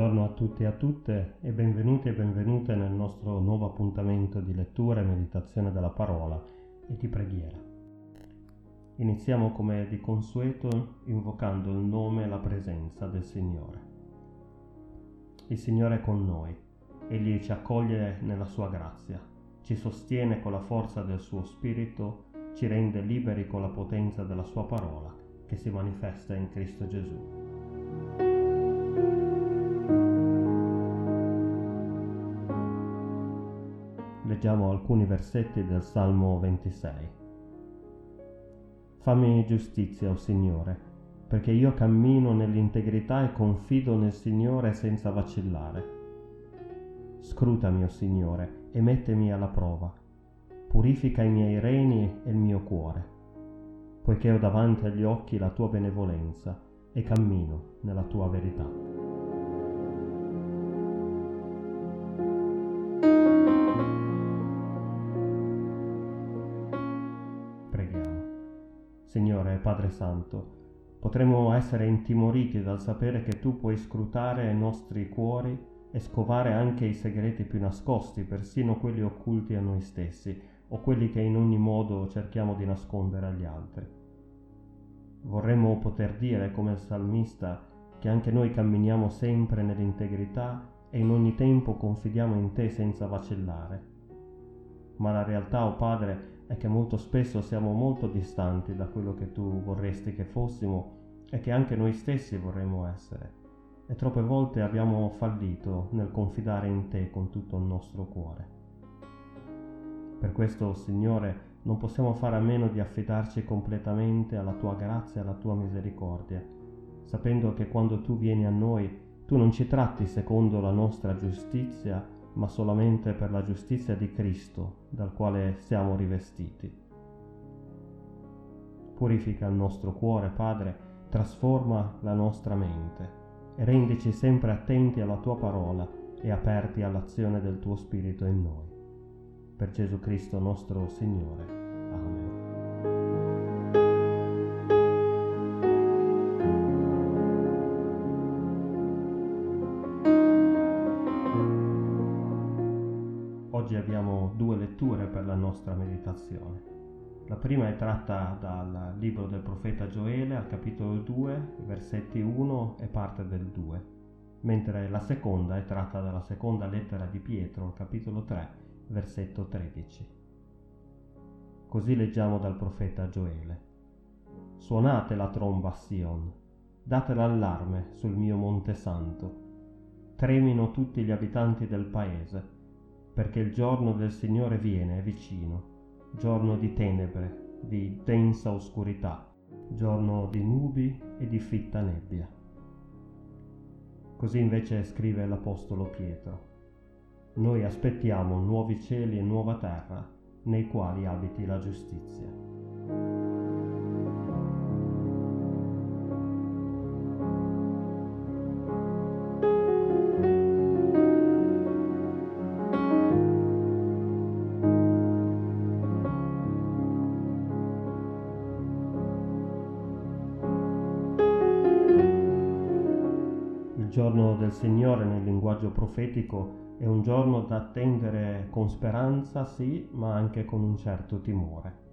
Buongiorno a tutti e a tutte e benvenuti e benvenute nel nostro nuovo appuntamento di lettura e meditazione della parola e di preghiera. Iniziamo come di consueto invocando il nome e la presenza del Signore. Il Signore è con noi, Egli ci accoglie nella sua grazia, ci sostiene con la forza del suo Spirito, ci rende liberi con la potenza della sua parola che si manifesta in Cristo Gesù. Leggiamo alcuni versetti del Salmo 26. Fammi giustizia, o oh Signore, perché io cammino nell'integrità e confido nel Signore senza vacillare. Scrutami, o oh Signore, e mettemi alla prova. Purifica i miei reni e il mio cuore, poiché ho davanti agli occhi la tua benevolenza e cammino nella tua verità. Signore Padre Santo, potremmo essere intimoriti dal sapere che tu puoi scrutare i nostri cuori e scovare anche i segreti più nascosti, persino quelli occulti a noi stessi o quelli che in ogni modo cerchiamo di nascondere agli altri. Vorremmo poter dire, come il salmista, che anche noi camminiamo sempre nell'integrità e in ogni tempo confidiamo in te senza vacillare. Ma la realtà, o oh Padre, è che molto spesso siamo molto distanti da quello che tu vorresti che fossimo e che anche noi stessi vorremmo essere. E troppe volte abbiamo fallito nel confidare in te con tutto il nostro cuore. Per questo, Signore, non possiamo fare a meno di affidarci completamente alla tua grazia e alla tua misericordia, sapendo che quando tu vieni a noi, tu non ci tratti secondo la nostra giustizia, ma solamente per la giustizia di Cristo, dal quale siamo rivestiti. Purifica il nostro cuore, Padre, trasforma la nostra mente e rendici sempre attenti alla tua parola e aperti all'azione del tuo Spirito in noi. Per Gesù Cristo nostro Signore. Oggi abbiamo due letture per la nostra meditazione. La prima è tratta dal libro del profeta Gioele al capitolo 2, versetti 1 e parte del 2, mentre la seconda è tratta dalla seconda lettera di Pietro al capitolo 3, versetto 13. Così leggiamo dal profeta Gioele. Suonate la tromba a Sion, date l'allarme sul mio monte santo. Tremino tutti gli abitanti del paese perché il giorno del Signore viene, è vicino, giorno di tenebre, di densa oscurità, giorno di nubi e di fitta nebbia. Così invece scrive l'Apostolo Pietro. Noi aspettiamo nuovi cieli e nuova terra nei quali abiti la giustizia. Giorno del Signore nel linguaggio profetico è un giorno da attendere con speranza, sì, ma anche con un certo timore.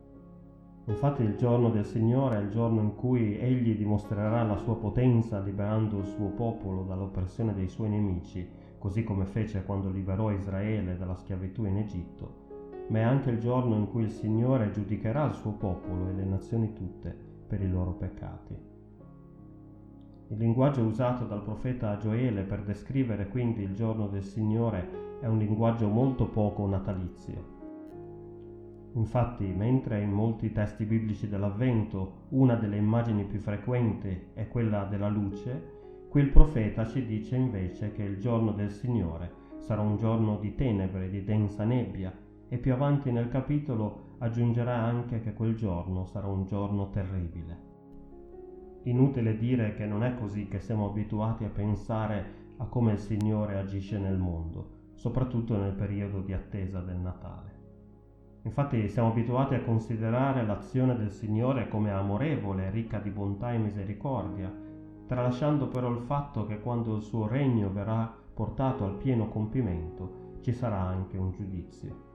Infatti il giorno del Signore è il giorno in cui Egli dimostrerà la sua potenza liberando il suo popolo dall'oppressione dei suoi nemici, così come fece quando liberò Israele dalla schiavitù in Egitto, ma è anche il giorno in cui il Signore giudicherà il suo popolo e le nazioni tutte per i loro peccati. Il linguaggio usato dal profeta Gioele per descrivere quindi il giorno del Signore è un linguaggio molto poco natalizio. Infatti, mentre in molti testi biblici dell'Avvento una delle immagini più frequenti è quella della luce, qui il profeta ci dice invece che il giorno del Signore sarà un giorno di tenebre, di densa nebbia, e più avanti nel capitolo aggiungerà anche che quel giorno sarà un giorno terribile. Inutile dire che non è così che siamo abituati a pensare a come il Signore agisce nel mondo, soprattutto nel periodo di attesa del Natale. Infatti siamo abituati a considerare l'azione del Signore come amorevole, ricca di bontà e misericordia, tralasciando però il fatto che quando il suo regno verrà portato al pieno compimento ci sarà anche un giudizio.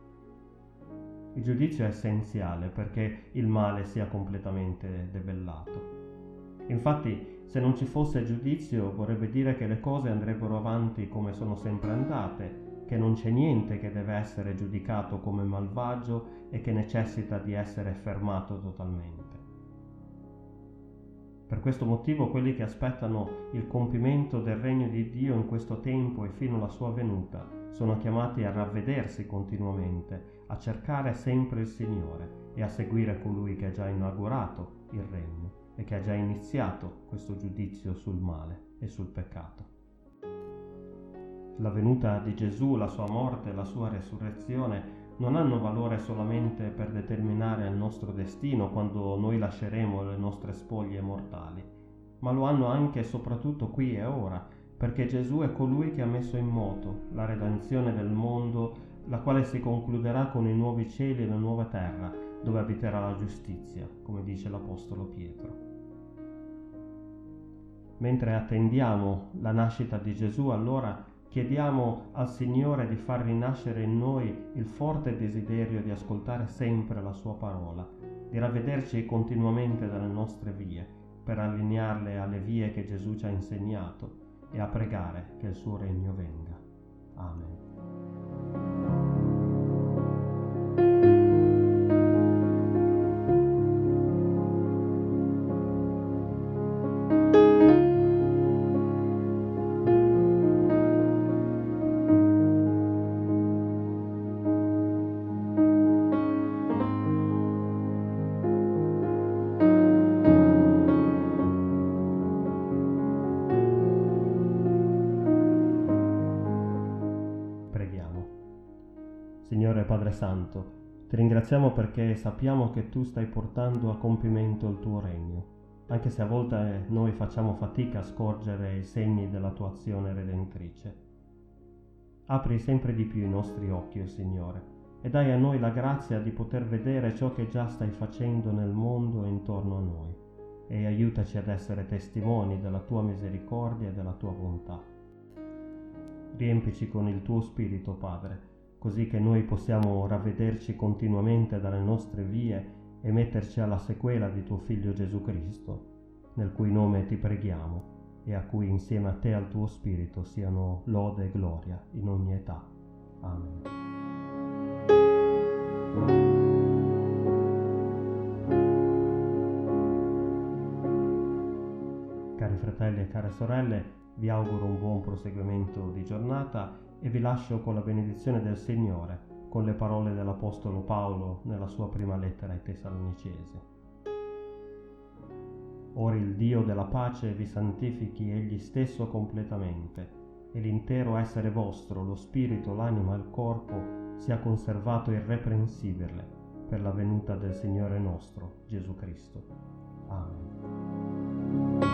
Il giudizio è essenziale perché il male sia completamente debellato. Infatti, se non ci fosse giudizio, vorrebbe dire che le cose andrebbero avanti come sono sempre andate, che non c'è niente che deve essere giudicato come malvagio e che necessita di essere fermato totalmente. Per questo motivo quelli che aspettano il compimento del regno di Dio in questo tempo e fino alla sua venuta sono chiamati a ravvedersi continuamente, a cercare sempre il Signore e a seguire colui che ha già inaugurato il regno e che ha già iniziato questo giudizio sul male e sul peccato. La venuta di Gesù, la sua morte e la sua resurrezione non hanno valore solamente per determinare il nostro destino quando noi lasceremo le nostre spoglie mortali, ma lo hanno anche e soprattutto qui e ora, perché Gesù è colui che ha messo in moto la redenzione del mondo, la quale si concluderà con i nuovi cieli e la nuova terra, dove abiterà la giustizia, come dice l'Apostolo Pietro. Mentre attendiamo la nascita di Gesù, allora chiediamo al Signore di far rinascere in noi il forte desiderio di ascoltare sempre la Sua parola, di ravvederci continuamente dalle nostre vie, per allinearle alle vie che Gesù ci ha insegnato e a pregare che il suo regno venga. Amen. Signore Padre Santo, ti ringraziamo perché sappiamo che tu stai portando a compimento il tuo regno, anche se a volte noi facciamo fatica a scorgere i segni della tua azione redentrice. Apri sempre di più i nostri occhi, o oh Signore, e dai a noi la grazia di poter vedere ciò che già stai facendo nel mondo e intorno a noi, e aiutaci ad essere testimoni della tua misericordia e della tua bontà. Riempici con il tuo Spirito, Padre, così che noi possiamo ravvederci continuamente dalle nostre vie e metterci alla sequela di tuo Figlio Gesù Cristo, nel cui nome ti preghiamo e a cui insieme a te e al tuo Spirito siano lode e gloria in ogni età. Amen. Cari fratelli e care sorelle, vi auguro un buon proseguimento di giornata e vi lascio con la benedizione del Signore, con le parole dell'Apostolo Paolo nella sua prima lettera ai Tessalonicesi. Ora il Dio della pace vi santifichi egli stesso completamente, e l'intero essere vostro, lo spirito, l'anima e il corpo, sia conservato irreprensibile per la venuta del Signore nostro, Gesù Cristo. Amen.